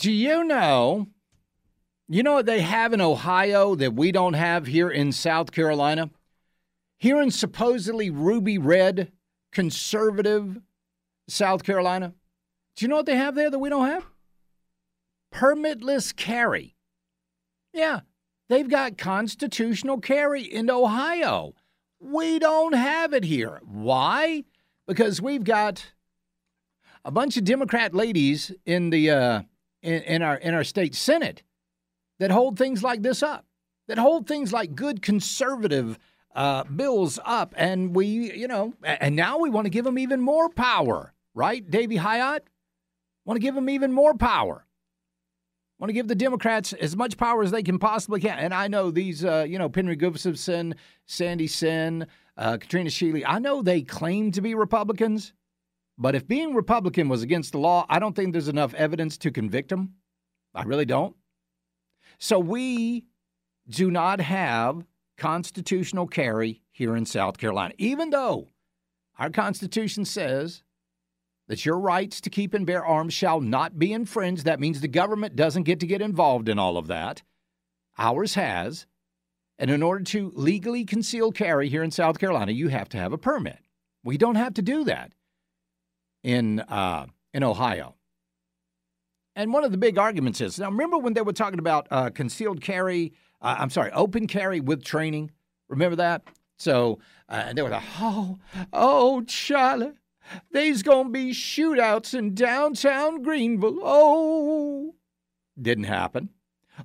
Do you know? You know what they have in Ohio that we don't have here in South Carolina? Here in supposedly ruby red, conservative South Carolina? Do you know what they have there that we don't have? Permitless carry. Yeah, they've got constitutional carry in Ohio. We don't have it here. Why? Because we've got a bunch of Democrat ladies in the uh, in, in our in our state senate that hold things like this up, that hold things like good conservative uh, bills up, and we, you know, and now we want to give them even more power, right, Davey Hiott? Want to give them even more power. Want to give the Democrats as much power as they can possibly can. And I know these, uh, you know, Penry Gustafson, Sandy Senn, uh, Katrina Shealy. I know they claim to be Republicans, but if being Republican was against the law, I don't think there's enough evidence to convict them. I really don't. So we do not have constitutional carry here in South Carolina, even though our Constitution says that your rights to keep and bear arms shall not be infringed. That means the government doesn't get to get involved in all of that. Ours has. And in order to legally conceal carry here in South Carolina, you have to have a permit. We don't have to do that in uh, in Ohio. And one of the big arguments is now remember when they were talking about uh, concealed carry, uh, I'm sorry, open carry with training. Remember that? So uh, they were like, oh, oh, Charlie, there's gonna be shootouts in downtown Greenville. Oh, didn't happen.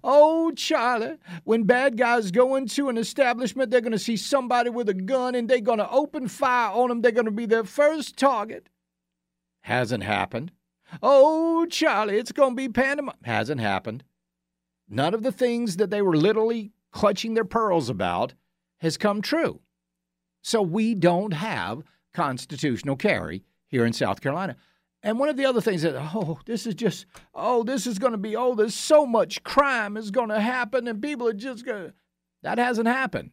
Oh, Charlie, when bad guys go into an establishment, they're going to see somebody with a gun and they're going to open fire on them. They're going to be their first target. Hasn't happened. Oh, Charlie, it's going to be Panama. Hasn't happened. None of the things that they were literally clutching their pearls about has come true. So we don't have constitutional carry here in South Carolina. And one of the other things that, oh, this is just, oh, this is going to be, oh, there's so much crime is going to happen and people are just going to, that hasn't happened.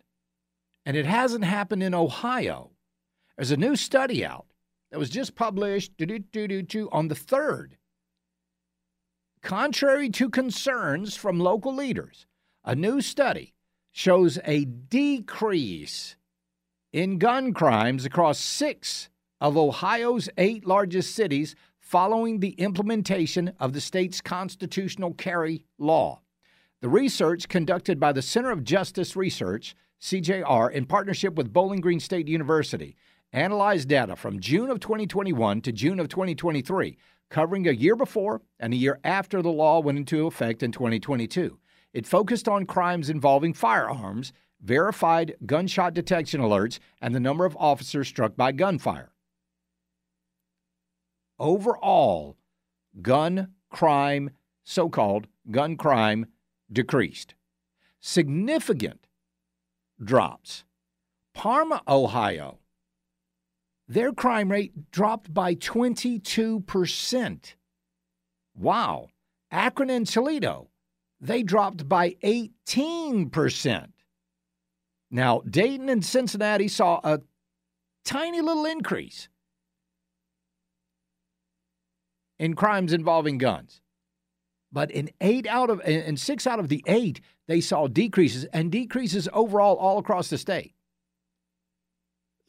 And it hasn't happened in Ohio. There's a new study out that was just published on the 3rd. Contrary to concerns from local leaders, a new study shows a decrease in gun crimes across six of Ohio's eight largest cities following the implementation of the state's constitutional carry law. The research conducted by the Center of Justice Research, CJR, in partnership with Bowling Green State University, analyzed data from June of 2021 to June of 2023, covering a year before and a year after the law went into effect in 2022. It focused on crimes involving firearms, verified gunshot detection alerts, and the number of officers struck by gunfire overall gun crime, so called gun crime, decreased. Significant drops. Parma, Ohio, their crime rate dropped by 22%. Wow. Akron and Toledo, they dropped by 18%. Now, Dayton and Cincinnati saw a tiny little increase. in crimes involving guns. But in eight out of in six out of the eight, they saw decreases and decreases overall all across the state.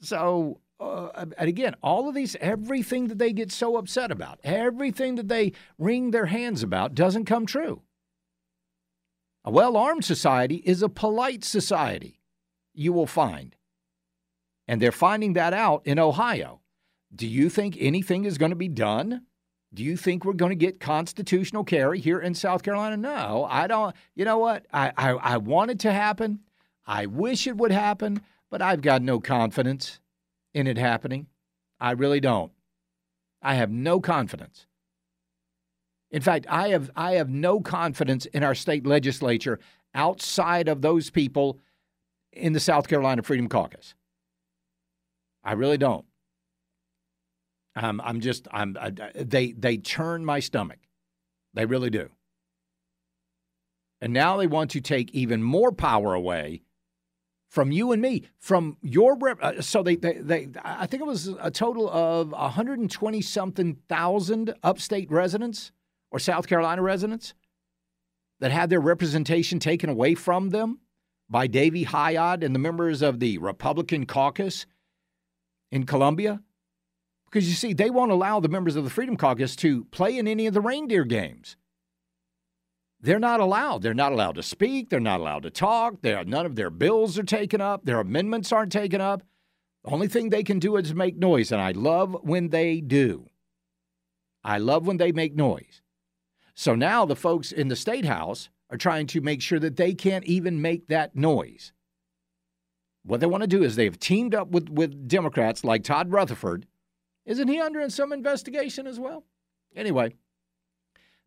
So, uh, and again, all of these, everything that they get so upset about, everything that they wring their hands about, doesn't come true. A well armed society is a polite society, you will find. And they're finding that out in Ohio. Do you think anything is going to be done? Do you think we're going to get constitutional carry here in South Carolina? No, I don't. You know what? I, I, I want it to happen. I wish it would happen, but I've got no confidence in it happening. I really don't. I have no confidence. In fact, I have I have no confidence in our state legislature outside of those people in the South Carolina Freedom Caucus. I really don't. Um, I'm just I'm I, they they churn my stomach. They really do. And now they want to take even more power away from you and me, from your rep. Uh, so they, they, they, I think it was a total of 120 something thousand upstate residents or South Carolina residents that had their representation taken away from them by Davey Hiott and the members of the Republican caucus in Columbia. Because you see, they won't allow the members of the Freedom Caucus to play in any of the reindeer games. They're not allowed. They're not allowed to speak. They're not allowed to talk. They're, none of their bills are taken up. Their amendments aren't taken up. The only thing they can do is make noise, and I love when they do. I love when they make noise. So now the folks in the state house are trying to make sure that they can't even make that noise. What they want to do is they've teamed up with, with Democrats like Todd Rutherford. Isn't he under some investigation as well? Anyway,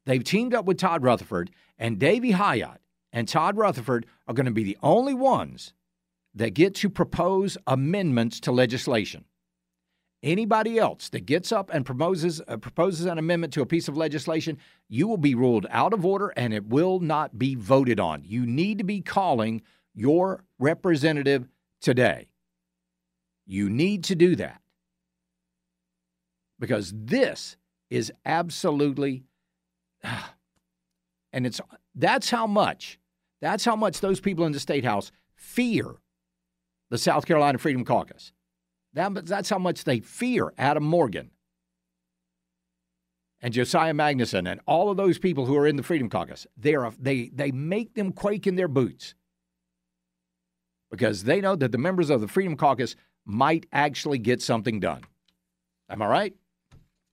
they've teamed up with Todd Rutherford, and Davey Hiott and Todd Rutherford are going to be the only ones that get to propose amendments to legislation. Anybody else that gets up and proposes, uh, proposes an amendment to a piece of legislation, you will be ruled out of order and it will not be voted on. You need to be calling your representative today. You need to do that because this is absolutely and it's that's how much that's how much those people in the state house fear the South Carolina Freedom Caucus. That, that's how much they fear Adam Morgan and Josiah Magnuson and all of those people who are in the Freedom Caucus. They, are, they, they make them quake in their boots because they know that the members of the Freedom Caucus might actually get something done. Am I right?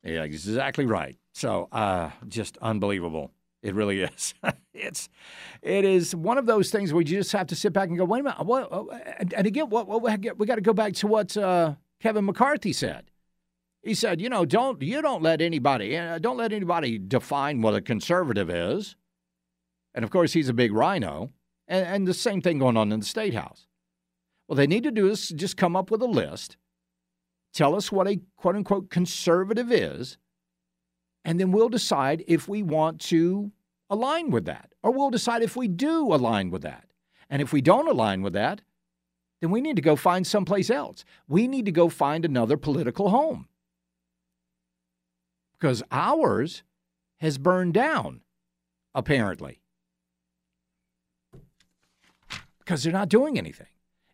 Yeah, exactly right. So, uh, just unbelievable. It really is. it's, it is one of those things where you just have to sit back and go, wait a minute. What, uh, and, and again, what, what, we got to go back to what uh, Kevin McCarthy said. He said, you know, don't you don't let anybody uh, don't let anybody define what a conservative is. And of course, he's a big RINO. and, and the same thing going on in the state house. Well, they need to do is just come up with a list, tell us what a quote unquote conservative is, and then we'll decide if we want to align with that, or we'll decide if we do align with that. And if we don't align with that, then we need to go find someplace else. We need to go find another political home. Because ours has burned down, apparently. Because they're not doing anything.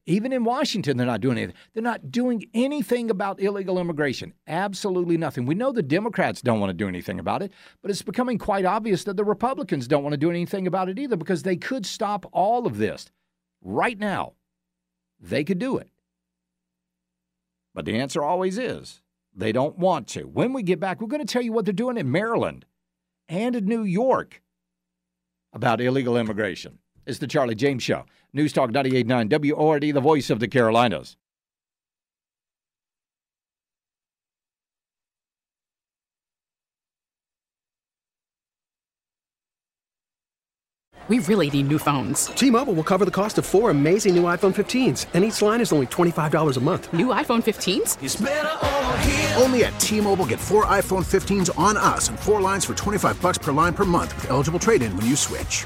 Even in Washington, they're not doing anything. They're not doing anything about illegal immigration. Absolutely nothing. We know the Democrats don't want to do anything about it, but it's becoming quite obvious that the Republicans don't want to do anything about it either because they could stop all of this right now. They could do it. But the answer always is they don't want to. When we get back, we're going to tell you what they're doing in Maryland and in New York about illegal immigration. It's the Charlie James Show. News Talk 98.9 WORD, the voice of the Carolinas. We really need new phones. T-Mobile will cover the cost of four amazing new iPhone 15s, and each line is only $25 a month. New iPhone 15s? Only at T-Mobile get four iPhone 15s on us and four lines for 25 bucks per line per month with eligible trade-in when you switch.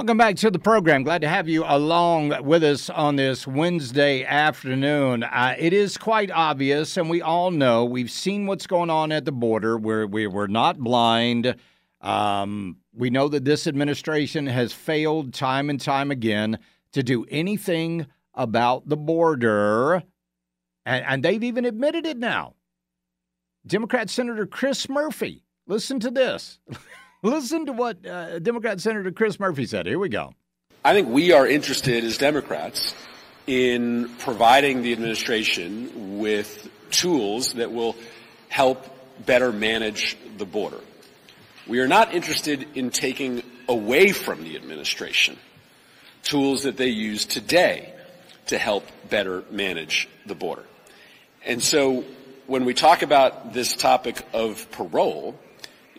Welcome back to the program. Glad to have you along with us on this Wednesday afternoon. Uh, it is quite obvious, and we all know we've seen what's going on at the border. We're, we, we're not blind. Um, we know that this administration has failed time and time again to do anything about the border, and, and they've even admitted it now. Democrat Senator Chris Murphy, listen to this. Listen to what uh, Democrat Senator Chris Murphy said. Here we go. I think we are interested as Democrats in providing the administration with tools that will help better manage the border. We are not interested in taking away from the administration tools that they use today to help better manage the border. And so when we talk about this topic of parole,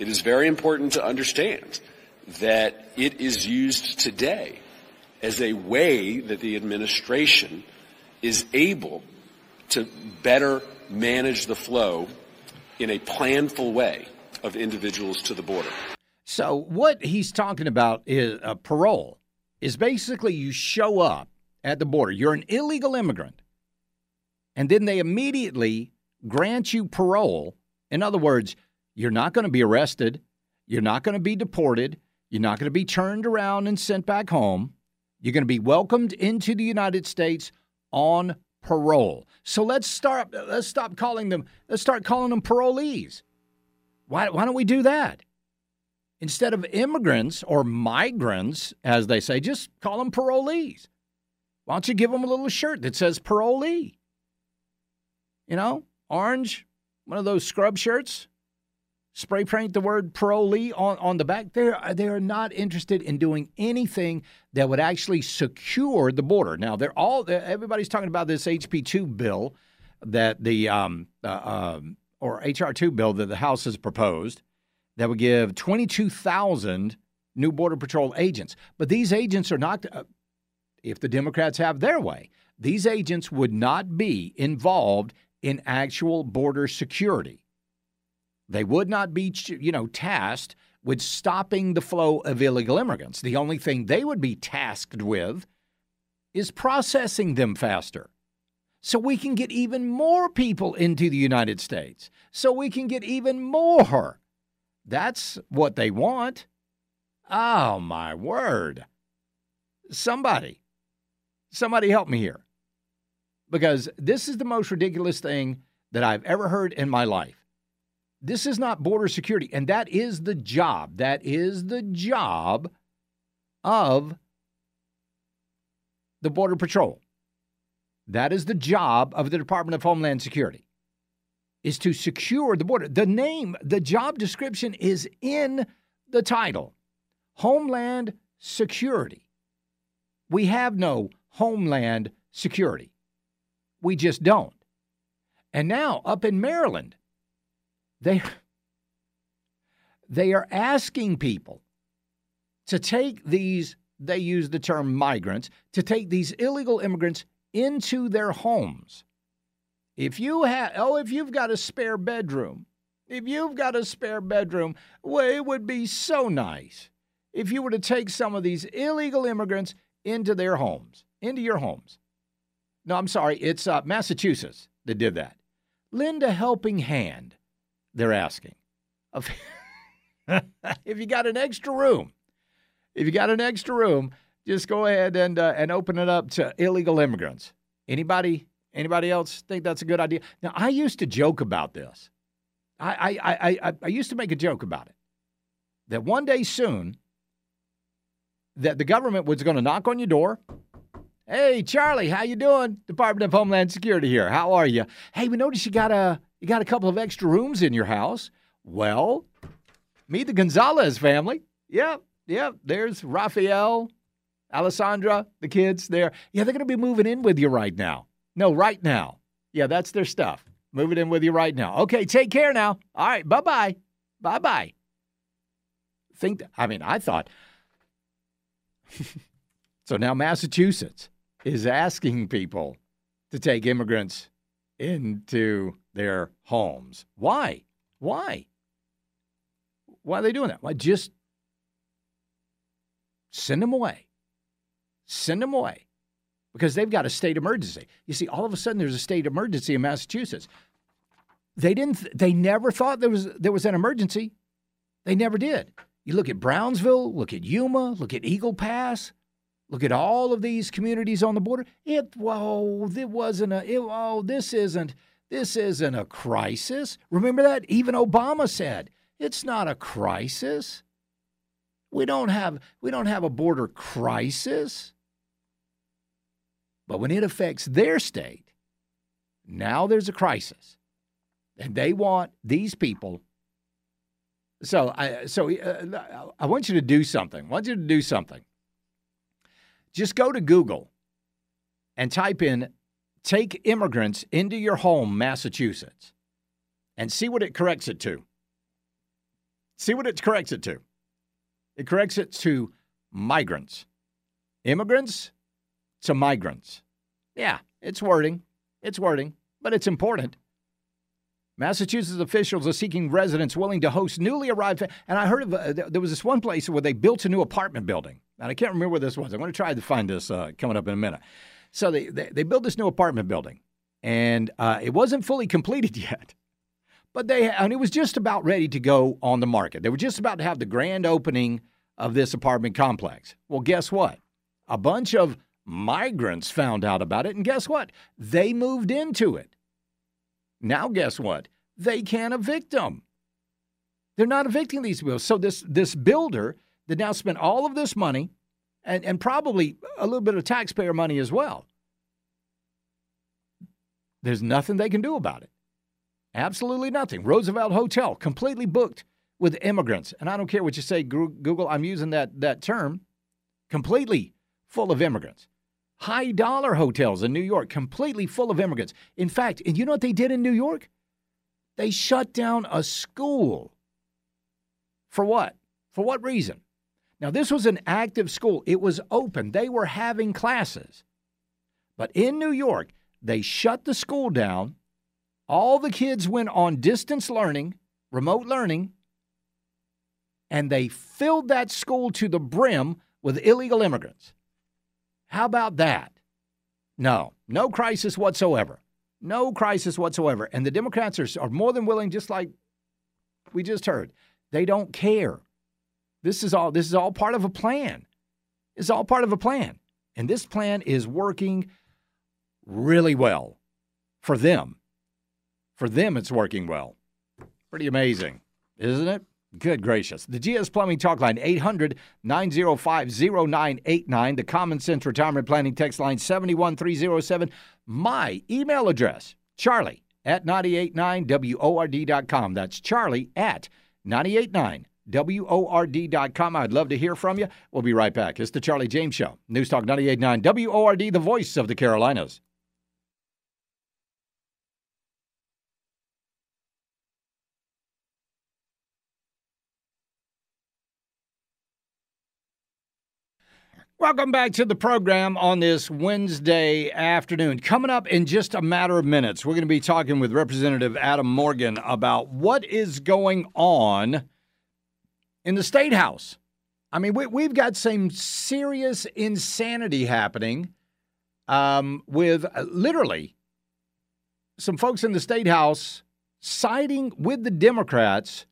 it is very important to understand that it is used today as a way that the administration is able to better manage the flow in a planful way of individuals to the border. So, what he's talking about is uh, parole is basically you show up at the border, you're an illegal immigrant, and then they immediately grant you parole. In other words, you're not going to be arrested. You're not going to be deported. You're not going to be turned around and sent back home. You're going to be welcomed into the United States on parole. So let's start. Let's stop calling them. Let's start calling them parolees. Why? Why don't we do that instead of immigrants or migrants, as they say? Just call them parolees. Why don't you give them a little shirt that says parolee? You know, orange, one of those scrub shirts spray paint the word parolee on, on the back. They're, they are not interested in doing anything that would actually secure the border. Now, they're all, everybody's talking about this HP2 bill that the, um, uh, um, or HR2 bill that the House has proposed that would give 22,000 new Border Patrol agents. But these agents are not, uh, if the Democrats have their way, these agents would not be involved in actual border security. They would not be, you know, tasked with stopping the flow of illegal immigrants. The only thing they would be tasked with is processing them faster so we can get even more people into the United States, so we can get even more. That's what they want. Oh, my word. Somebody, somebody help me here. Because this is the most ridiculous thing that I've ever heard in my life. This is not border security. And that is the job. That is the job of the Border Patrol. That is the job of the Department of Homeland Security is to secure the border. The name, the job description is in the title. Homeland Security. We have no Homeland Security. We just don't. And now up in Maryland, they, they are asking people to take these, they use the term migrants, to take these illegal immigrants into their homes. If you have, oh, if you've got a spare bedroom, if you've got a spare bedroom, well, it would be so nice if you were to take some of these illegal immigrants into their homes, into your homes. No, I'm sorry, it's uh, Massachusetts that did that. Lend a helping hand they're asking. if you got an extra room, if you got an extra room, just go ahead and uh, and open it up to illegal immigrants. Anybody anybody else think that's a good idea? Now I used to joke about this. I, I, I, I used to make a joke about it that one day soon that the government was going to knock on your door. Hey, Charlie, how you doing? Department of Homeland Security here. How are you? Hey, we noticed you got a you got a couple of extra rooms in your house. Well, meet the Gonzalez family. Yep, yep. There's Raphael, Alessandra, the kids there. Yeah, they're going to be moving in with you right now. No, right now. Yeah, that's their stuff. Moving in with you right now. Okay, take care now. All right, bye bye. Bye bye. Think, I mean, I thought. so now Massachusetts is asking people to take immigrants into their homes. Why? Why? Why are they doing that? Why just send them away? Send them away because they've got a state emergency. You see, all of a sudden there's a state emergency in Massachusetts. They didn't. They never thought there was there was an emergency. They never did. You look at Brownsville, look at Yuma, look at Eagle Pass, look at all of these communities on the border. It whoa, it wasn't a. It, oh, this isn't. This isn't a crisis. Remember that even Obama said it's not a crisis. We don't have we don't have a border crisis. But when it affects their state, now there's a crisis. And they want these people. So I so uh, I want you to do something. I want you to do something. Just go to Google and type in take immigrants into your home, Massachusetts, and see what it corrects it to. See what it corrects it to. It corrects it to migrants. Immigrants to migrants. Yeah, it's wording. It's wording, but it's important. Massachusetts officials are seeking residents willing to host newly arrived. And I heard of uh, there was this one place where they built a new apartment building, and I can't remember where this was. I'm going to try to find this uh, coming up in a minute. So they, they, they built this new apartment building, and uh, it wasn't fully completed yet, but they and it was just about ready to go on the market. They were just about to have the grand opening of this apartment complex. Well, guess what? A bunch of Migrants found out about it, and guess what? They moved into it. Now, guess what? They can't evict them. They're not evicting these people. So this this builder that now spent all of this money and, and probably a little bit of taxpayer money as well. There's nothing they can do about it. Absolutely nothing. Roosevelt Hotel completely booked with immigrants. And I don't care what you say, Google, I'm using that, that term, completely full of immigrants high dollar hotels in New York, completely full of immigrants. In fact, and you know what they did in New York? They shut down a school. For what? For what reason? Now, this was an active school, it was open, they were having classes. But in New York, they shut the school down. All the kids went on distance learning, remote learning, and they filled that school to the brim with illegal immigrants. How about that? No, no crisis whatsoever. No crisis whatsoever. And the Democrats are, are more than willing, just like we just heard. They don't care. This is all this is all part of a plan. It's all part of a plan. And this plan is working really well for them. For them, it's working well. Pretty amazing, isn't it? Good gracious. The GS Plumbing Talk Line, 800 905 0989. The Common Sense Retirement Planning Text Line, 71307. My email address, charlie at 989WORD.com. That's charlie at 989WORD.com. I'd love to hear from you. We'll be right back. It's the Charlie James Show. News Talk 989 WORD, the voice of the Carolinas. Welcome back to the program on this Wednesday afternoon. Coming up in just a matter of minutes, we're going to be talking with Representative Adam Morgan about what is going on in the State House. I mean, we, have got some serious insanity happening um, with uh, literally some folks in the State House siding with the Democrats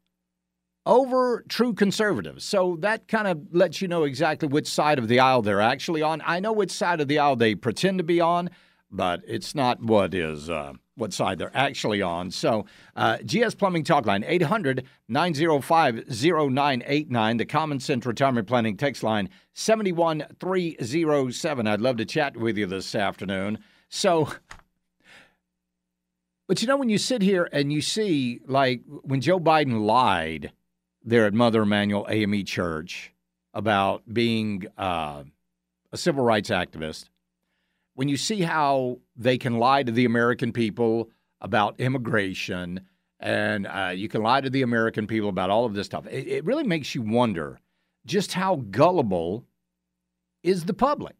over true conservatives. So that kind of lets you know exactly which side of the aisle they're actually on. I know which side of the aisle they pretend to be on, but it's not what is uh, what side they're actually on. So, uh, GS Plumbing Talk Line, 800 905 0989. The Common Sense Retirement Planning text line, 71307. I'd love to chat with you this afternoon. So, but you know, when you sit here and you see, like, when Joe Biden lied there at Mother Emanuel AME Church about being uh, a civil rights activist, when you see how they can lie to the American people about immigration and uh, you can lie to the American people about all of this stuff, it, it really makes you wonder just how gullible is the public.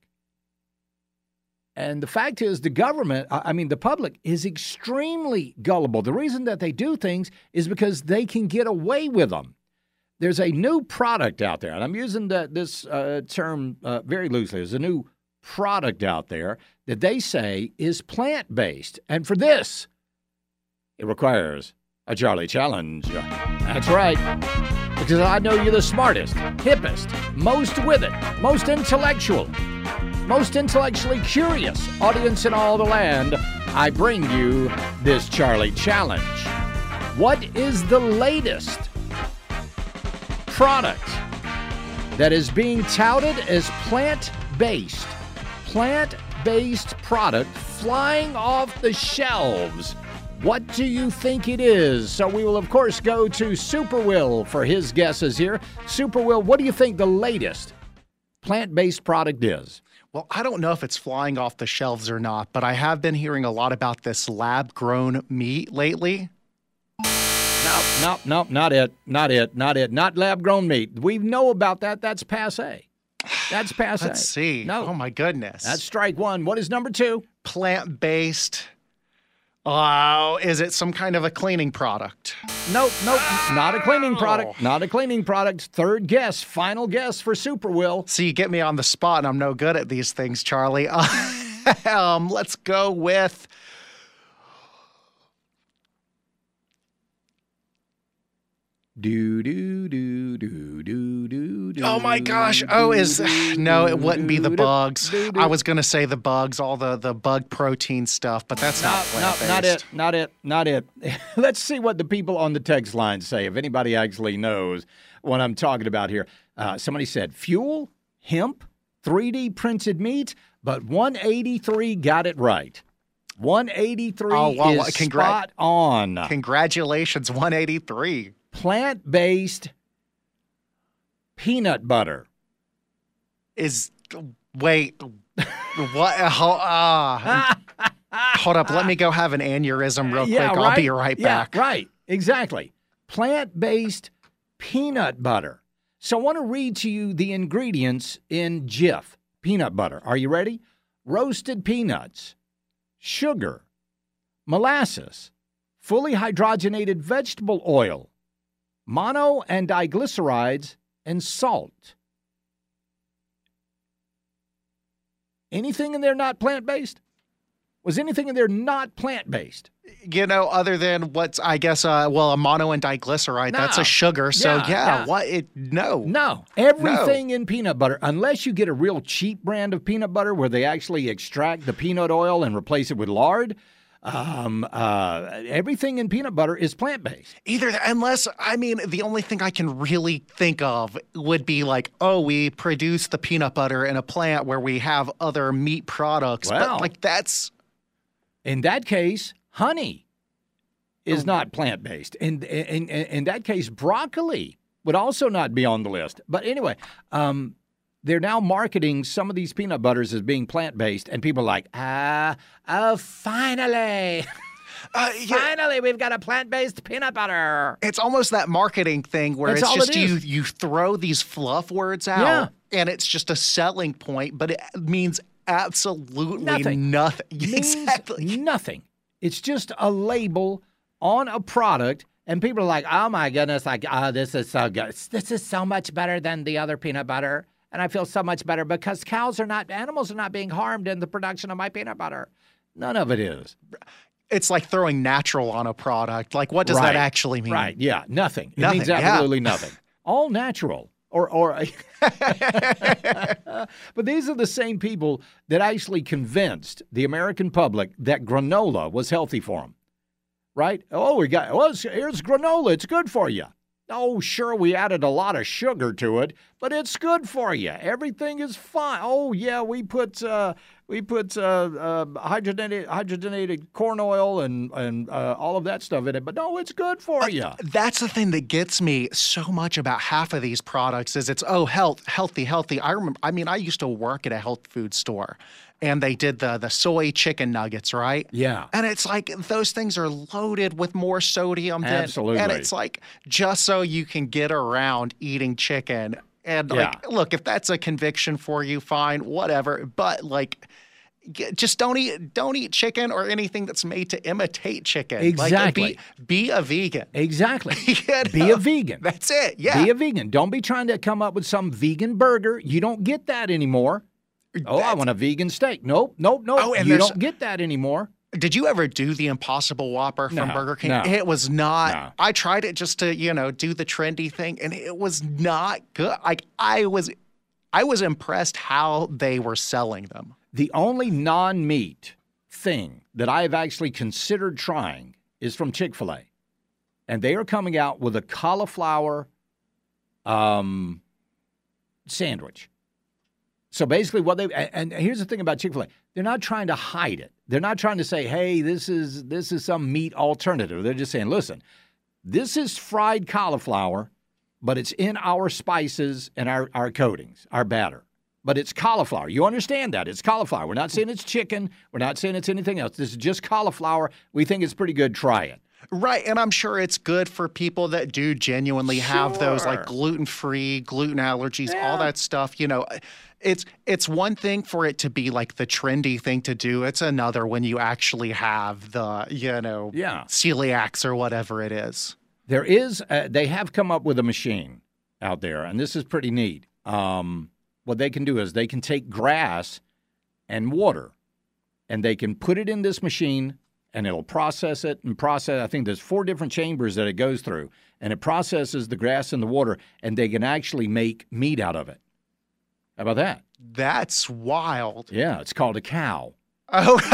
And the fact is, the government, I mean, the public is extremely gullible. The reason that they do things is because they can get away with them. There's a new product out there, and I'm using the, this uh, term uh, very loosely. There's a new product out there that they say is plant based. And for this, it requires a Charlie challenge. That's right. Because I know you're the smartest, hippest, most with it, most intellectual, most intellectually curious audience in all the land. I bring you this Charlie challenge. What is the latest product that is being touted as plant based? Plant based product flying off the shelves. What do you think it is? So we will, of course, go to Super Will for his guesses here. Super Will, what do you think the latest plant based product is? Well, I don't know if it's flying off the shelves or not, but I have been hearing a lot about this lab grown meat lately. No, no, no, not it. Not it. Not it. Not lab grown meat. We know about that. That's passe. That's passe. Let's see. No. Oh my goodness. That's strike one. What is number two? Plant based. Oh, is it some kind of a cleaning product? Nope, nope, not a cleaning product. Not a cleaning product. Third guess, final guess for Super Will. See, you get me on the spot, and I'm no good at these things, Charlie. um, let's go with Do do do do do do do. Oh my gosh! Oh, is no, it wouldn't be the bugs. I was gonna say the bugs, all the the bug protein stuff, but that's not no, no, not it, not it, not it. Let's see what the people on the text line say. If anybody actually knows what I'm talking about here, uh, somebody said fuel, hemp, 3D printed meat, but 183 got it right. 183 oh, well, is congr- spot on. Congratulations, 183 plant based peanut butter. Is wait what? Uh, hold up, let me go have an aneurysm real quick. Right? I'll be right back. Yeah, right, exactly. Plant based peanut butter. So I want to read to you the ingredients in Jif peanut butter. Are you ready? Roasted peanuts, sugar, molasses, fully hydrogenated vegetable oil, mono and diglycerides, and salt. Anything in there not plant based? Was anything in there not plant based? You know, other than what's I guess uh well a mono and diglyceride, no. that's a sugar. So yeah, yeah, yeah. what it no. No. Everything no. in peanut butter, unless you get a real cheap brand of peanut butter where they actually extract the peanut oil and replace it with lard, um, uh, everything in peanut butter is plant based. Either, unless, I mean, the only thing I can really think of would be like, oh, we produce the peanut butter in a plant where we have other meat products. Well, but like that's. In that case, honey is oh. not plant based. In, in, in, in that case, broccoli would also not be on the list. But anyway, um, they're now marketing some of these peanut butters as being plant based, and people are like, ah, oh, finally. Uh, yeah. Finally, we've got a plant-based peanut butter. It's almost that marketing thing where That's it's just it you you throw these fluff words out, yeah. and it's just a selling point, but it means absolutely nothing. Nothing. Exactly. Nothing. It's just a label on a product and people are like, "Oh my goodness! Like, oh, this is so good. This is so much better than the other peanut butter." And I feel so much better because cows are not, animals are not being harmed in the production of my peanut butter. None of it is. It's like throwing natural on a product. Like, what does right. that actually mean? Right. Yeah. Nothing. It nothing. means absolutely yeah. nothing. All natural. or or but these are the same people that actually convinced the American public that granola was healthy for them. Right? Oh, we got well, here's granola. It's good for you. Oh, sure, we added a lot of sugar to it, but it's good for you. Everything is fine. Oh, yeah, we put uh, we put uh, uh, hydrogenated, hydrogenated corn oil and and uh, all of that stuff in it, but no, it's good for you. That's the thing that gets me so much about half of these products is it's oh health, healthy, healthy. I remember. I mean, I used to work at a health food store, and they did the the soy chicken nuggets, right? Yeah. And it's like those things are loaded with more sodium than Absolutely. and it's like just so you can get around eating chicken. And like look, if that's a conviction for you, fine, whatever. But like just don't eat don't eat chicken or anything that's made to imitate chicken. Like, Exactly. be, be a vegan. Exactly. You Be a vegan. That's it. Yeah. Be a vegan. Don't be trying to come up with some vegan burger. You don't get that anymore. Uh, oh, I want a vegan steak. Nope, nope, nope. Oh, and you don't get that anymore. Did you ever do the Impossible Whopper from No, Burger King? no. It was not. No. I tried it just to, you know, do the trendy thing, and it was not good. Like I was, I was impressed how they were selling them. The only non meat thing that I have actually considered trying is from Chick fil A. And they are coming out with a cauliflower um, sandwich. So basically, what they and here's the thing about Chick Fil A: they're not trying to hide it. They're not trying to say, "Hey, this is this is some meat alternative." They're just saying, "Listen, this is fried cauliflower, but it's in our spices and our our coatings, our batter. But it's cauliflower. You understand that? It's cauliflower. We're not saying it's chicken. We're not saying it's anything else. This is just cauliflower. We think it's pretty good. Try it." Right, and I'm sure it's good for people that do genuinely have those like gluten free, gluten allergies, all that stuff. You know, it's it's one thing for it to be like the trendy thing to do. It's another when you actually have the you know Yeah. celiacs or whatever it is. There is, uh, they have come up with a machine out there, and this is pretty neat. Um, what they can do is they can take grass and water, and they can put it in this machine, and it'll process it and process. I think there's four different chambers that it goes through, and it processes the grass and the water, and they can actually make meat out of it. How about that? That's wild. Yeah, it's called a cow. Oh,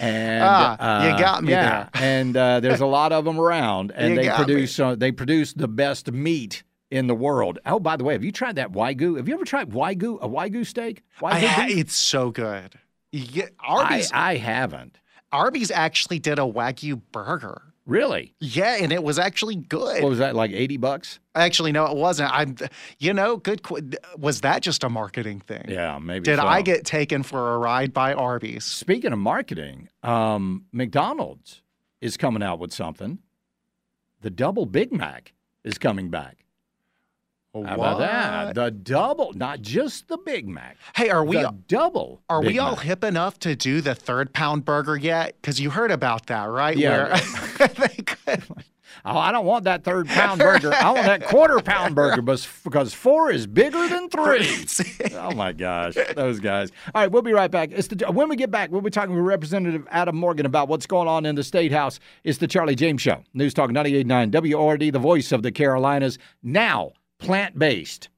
And Ah, you uh, got me yeah, there. and uh, there's a lot of them around, and You they produce uh, they produce the best meat in the world. Oh, by the way, have you tried that wagyu? Have you ever tried wagyu? A wagyu steak? Wagyu I it's so good. I, Arby's I haven't Arby's actually did a wagyu burger. really. Yeah, and it was actually good. What was that like? Eighty bucks? Actually, no, it wasn't. I'm, you know, good. qu- Was that just a marketing thing? Yeah, maybe. Did so. I get taken for a ride by Arby's? Speaking of marketing, um, McDonald's is coming out with something. The double Big Mac is coming back. How about that? The double, not just the Big Mac. Hey, are we the double? are Big we all Mac. hip enough to do the third pound burger yet? Because you heard about that, right? Yeah. Where Oh, I don't want that third pound burger. I want that quarter pound burger, because four is bigger than three. oh my gosh, those guys! All right, we'll be right back. It's the when we get back, we'll be talking with Representative Adam Morgan about what's going on in the state house. It's the Charlie James Show, News Talk 98.9 WORD, the voice of the Carolinas, now plant based.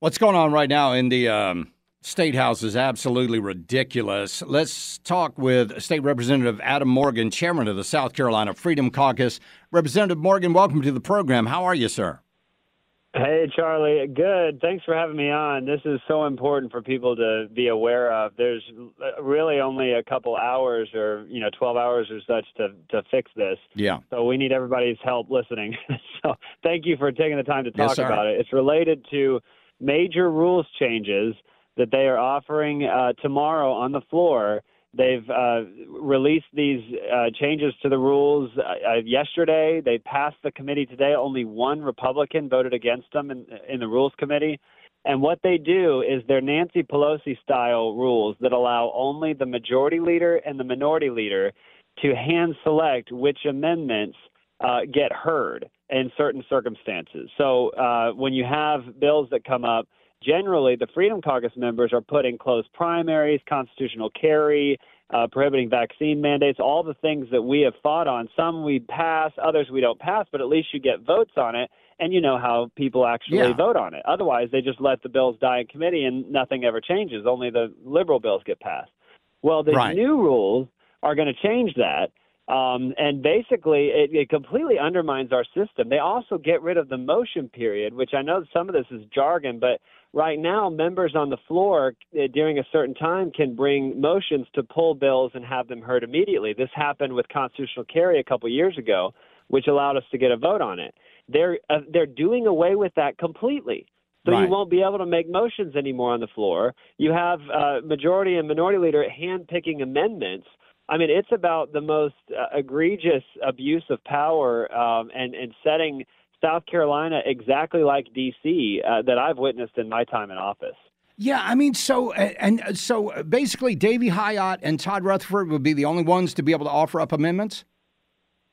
What's going on right now in the um, state house is absolutely ridiculous. Let's talk with State Representative Adam Morgan, chairman of the South Carolina Freedom Caucus. Representative Morgan, welcome to the program. How are you, sir? Hey, Charlie. Good. Thanks for having me on. This is so important for people to be aware of. There's uh, really only a couple hours or, you know, 12 hours or such to, to fix this. Yeah. So we need everybody's help listening. so thank you for taking the time to talk sir. about it. It's related to major rules changes that they are offering uh, tomorrow on the floor. They've uh, released these uh, changes to the rules uh, uh, yesterday. They passed the committee today. Only one Republican voted against them in, in the Rules Committee. And what they do is they're Nancy Pelosi style rules that allow only the majority leader and the minority leader to hand select which amendments uh, get heard in certain circumstances. So uh, when you have bills that come up, generally the Freedom Caucus members are putting closed primaries, constitutional carry, uh, prohibiting vaccine mandates, all the things that we have fought on. Some we pass, others we don't pass, but at least you get votes on it, and you know how people actually Yeah. vote on it. Otherwise, they just let the bills die in committee and nothing ever changes. Only the liberal bills get passed. Well, the Right. new rules are going to change that. Um, and basically, it, it completely undermines our system. They also get rid of the motion period, which I know some of this is jargon, but right now, members on the floor uh, during a certain time can bring motions to pull bills and have them heard immediately. This happened with constitutional carry a couple years ago, which allowed us to get a vote on it. They're uh, they're doing away with that completely. So Right. you won't be able to make motions anymore on the floor. You have uh, majority and minority leader hand picking amendments. I mean, it's about the most uh, egregious abuse of power um, and and setting South Carolina exactly like D.C. Uh, that I've witnessed in my time in office. Yeah, I mean, so and and so basically, Davey Hiott and Todd Rutherford would be the only ones to be able to offer up amendments.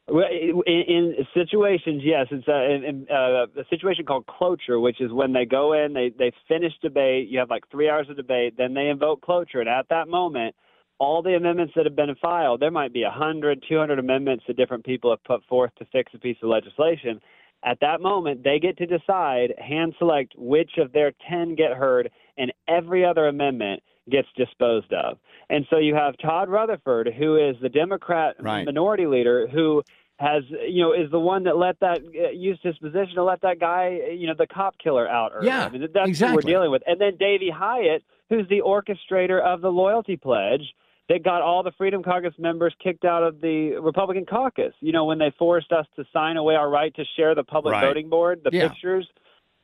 Well, in, in situations, yes, it's a, in, in, uh, a situation called cloture, which is when they go in, they they finish debate. You have like three hours of debate, then they invoke cloture, and at that moment, all the amendments that have been filed, there might be 100, 200 amendments that different people have put forth to fix a piece of legislation. At that moment, they get to decide, hand select which of their 10 get heard, and every other amendment gets disposed of. And so you have Todd Rutherford, who is the Democrat Right. minority leader, who has, you know, is the one that let that uh, used his position to let that guy, you know, the cop killer out early. Yeah, I mean, that's who exactly. we're dealing with. And then Davey Hiott, who's the orchestrator of the loyalty pledge that got all the Freedom Caucus members kicked out of the Republican caucus. You know, when they forced us to sign away our right to share the public Right. voting board, the Yeah. pictures.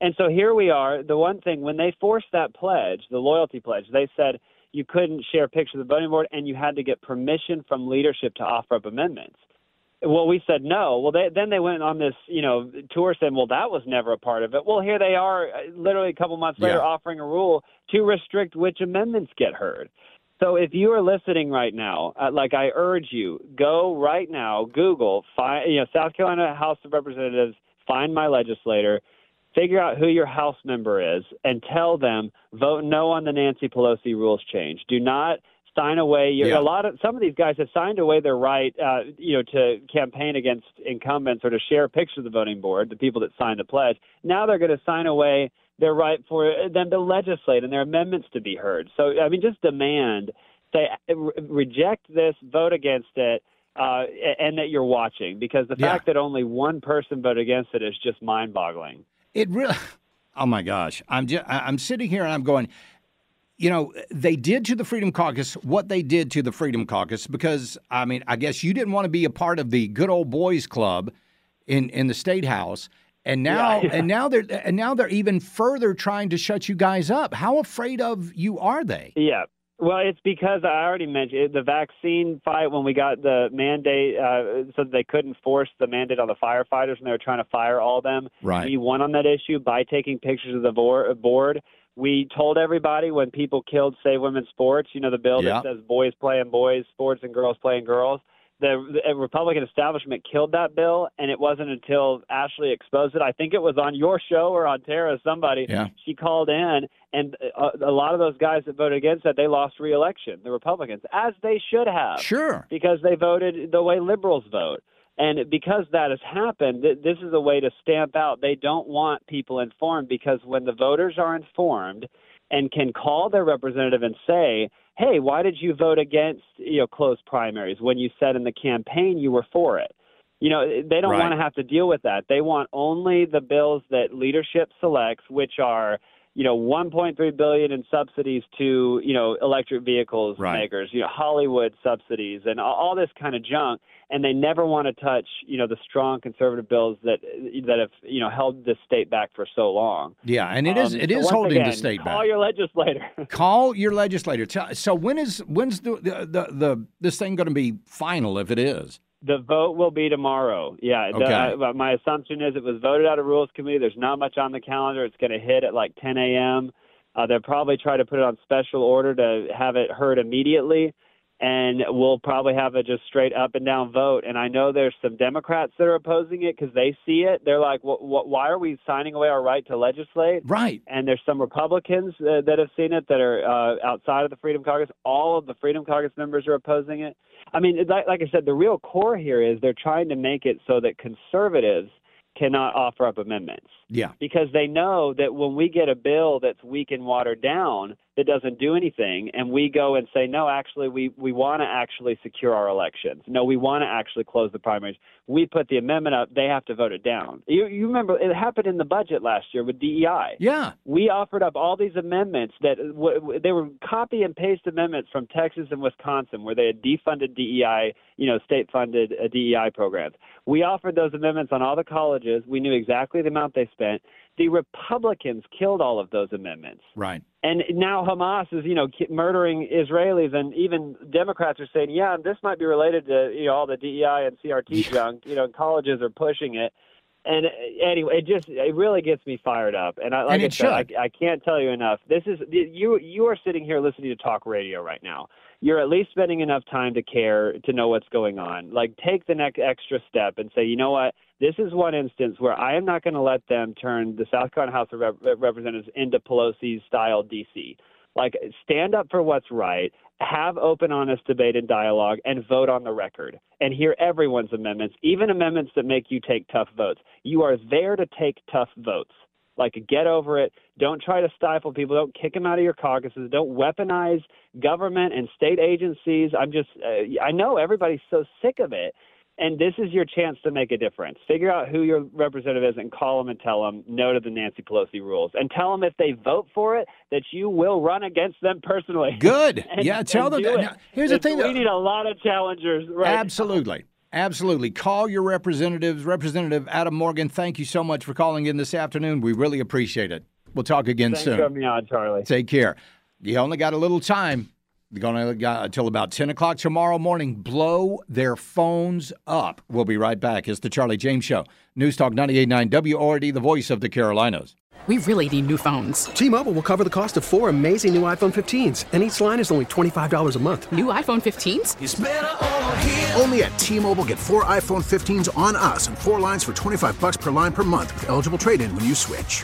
And so here we are. The one thing, when they forced that pledge, the loyalty pledge, they said you couldn't share pictures of the voting board and you had to get permission from leadership to offer up amendments. Well, we said no. Well, they, then they went on this, you know, tour saying, well, that was never a part of it. Well, here they are, uh, literally a couple months later, Yeah. offering a rule to restrict which amendments get heard. So if you are listening right now, uh, like I urge you, go right now, Google, find, you know, South Carolina House of Representatives, find my legislator, figure out who your House member is, and tell them vote no on the Nancy Pelosi rules change. Do not sign away your Yeah. a lot of some of these guys have signed away their right uh, you know to campaign against incumbents or to share pictures of the voting board the people that signed the pledge now they're going to sign away their right for them to legislate and their amendments to be heard so i mean just demand say re- reject this vote against it uh, and that you're watching because the Yeah. fact that only one person voted against it is just mind-boggling It really. Oh my gosh, I'm just I'm sitting here and I'm going. You know, they did to the Freedom Caucus what they did to the Freedom Caucus because I mean, I guess you didn't want to be a part of the good old boys club in in the state house, and now Yeah. and now they're and now they're even further trying to shut you guys up. How afraid of you are they? Yeah. Well, it's because I already mentioned it, the vaccine fight when we got the mandate, uh, so that they couldn't force the mandate on the firefighters, and they were trying to fire all them. Right. We won on that issue by taking pictures of the vor- board. We told everybody when people killed Save Women's Sports, you know, the bill Yeah. that says boys playing boys sports and girls playing girls. The, the Republican establishment killed that bill, and it wasn't until Ashley exposed it. I think it was on your show or on Tara, somebody. Yeah. She called in, and a, a lot of those guys that voted against that, they lost re-election, the Republicans, as they should have Sure. because they voted the way liberals vote. And because that has happened, th- this is a way to stamp out. They don't want people informed because when the voters are informed and can call their representative and say, "Hey, why did you vote against you know closed primaries when you said in the campaign you were for it?" You know, they don't Right. want to have to deal with that. They want only the bills that leadership selects, which are you know 1.3 billion in subsidies to you know electric vehicles Right. makers, you know Hollywood subsidies and all, all this kind of junk, and they never want to touch you know the strong conservative bills that that have you know held this state back for so long. Yeah, and it is Um, it so is holding again, the state back. call your legislator. Call your legislator. Tell, so when is when's the the the, the this thing going to be final if it is? The vote will be tomorrow. Yeah. the- Okay. uh, my assumption is it was voted out of Rules Committee. There's not much on the calendar. It's going to hit at like 10 a.m. Uh, they'll probably try to put it on special order to have it heard immediately. And we'll probably have a just straight up and down vote. And I know there's some Democrats that are opposing it because they see it. They're like, well, why are we signing away our right to legislate? Right. And there's some Republicans uh, that have seen it that are uh, outside of the Freedom Caucus. All of the Freedom Caucus members are opposing it. I mean, like, like I said, the real core here is they're trying to make it so that conservatives cannot offer up amendments. Yeah. Because they know that when we get a bill that's weak and watered down, that doesn't do anything and we go and say no actually we we want to actually secure our elections. No we want to actually close the primaries. We put the amendment up they have to vote it down. You you remember it happened in the budget last year with DEI. Yeah. We offered up all these amendments that w- they were copy and paste amendments from Texas and Wisconsin where they had defunded DEI you know state funded uh, DEI programs. We offered those amendments on all the colleges. We knew exactly the amount they spent the Republicans killed all of those amendments. Right. And now Hamas is, you know, murdering Israelis, and even Democrats are saying, yeah, this might be related to, you know, all the DEI and CRT junk. You know, colleges are pushing it. And uh, anyway, it just it really gets me fired up, and I like and I said, I, I can't tell you enough. This is you. You are sitting here listening to talk radio right now. You're at least spending enough time to care to know what's going on. Like, take the next extra step and say, you know what? This is one instance where I am not going to let them turn the South Carolina House of Rep- Representatives into Pelosi's style DC. Like, stand up for what's right, have open, honest debate and dialogue, and vote on the record. And hear everyone's amendments, even amendments that make you take tough votes. You are there to take tough votes. Like, get over it. Don't try to stifle people. Don't kick them out of your caucuses. Don't weaponize government and state agencies. I'm just, uh, I know everybody's so sick of it. And this is your chance to make a difference. Figure out who your representative is and call them and tell them no to the Nancy Pelosi rules. And tell them if they vote for it that you will run against them personally. Good. and, yeah, tell them. Now, here's the thing. We need a lot of challengers. Right Absolutely. Absolutely. Call your representatives. Representative Adam Morgan, thank you so much for calling in this afternoon. We really appreciate it. We'll talk again Thanks soon. for me on, Charlie. Take care. You only got a little time. You're going to got until about 10 o'clock tomorrow morning. Blow their phones up. We'll be right back. It's the Charlie James Show. News Talk 98.9 WORD, the voice of the Carolinas. We really need new phones. T-Mobile will cover the cost of four amazing new iPhone 15s, and each line is only $25 a month. New iPhone 15s? It's over here. Only at T-Mobile get four iPhone 15s on us and four lines for 25 bucks per line per month with eligible trade-in when you switch.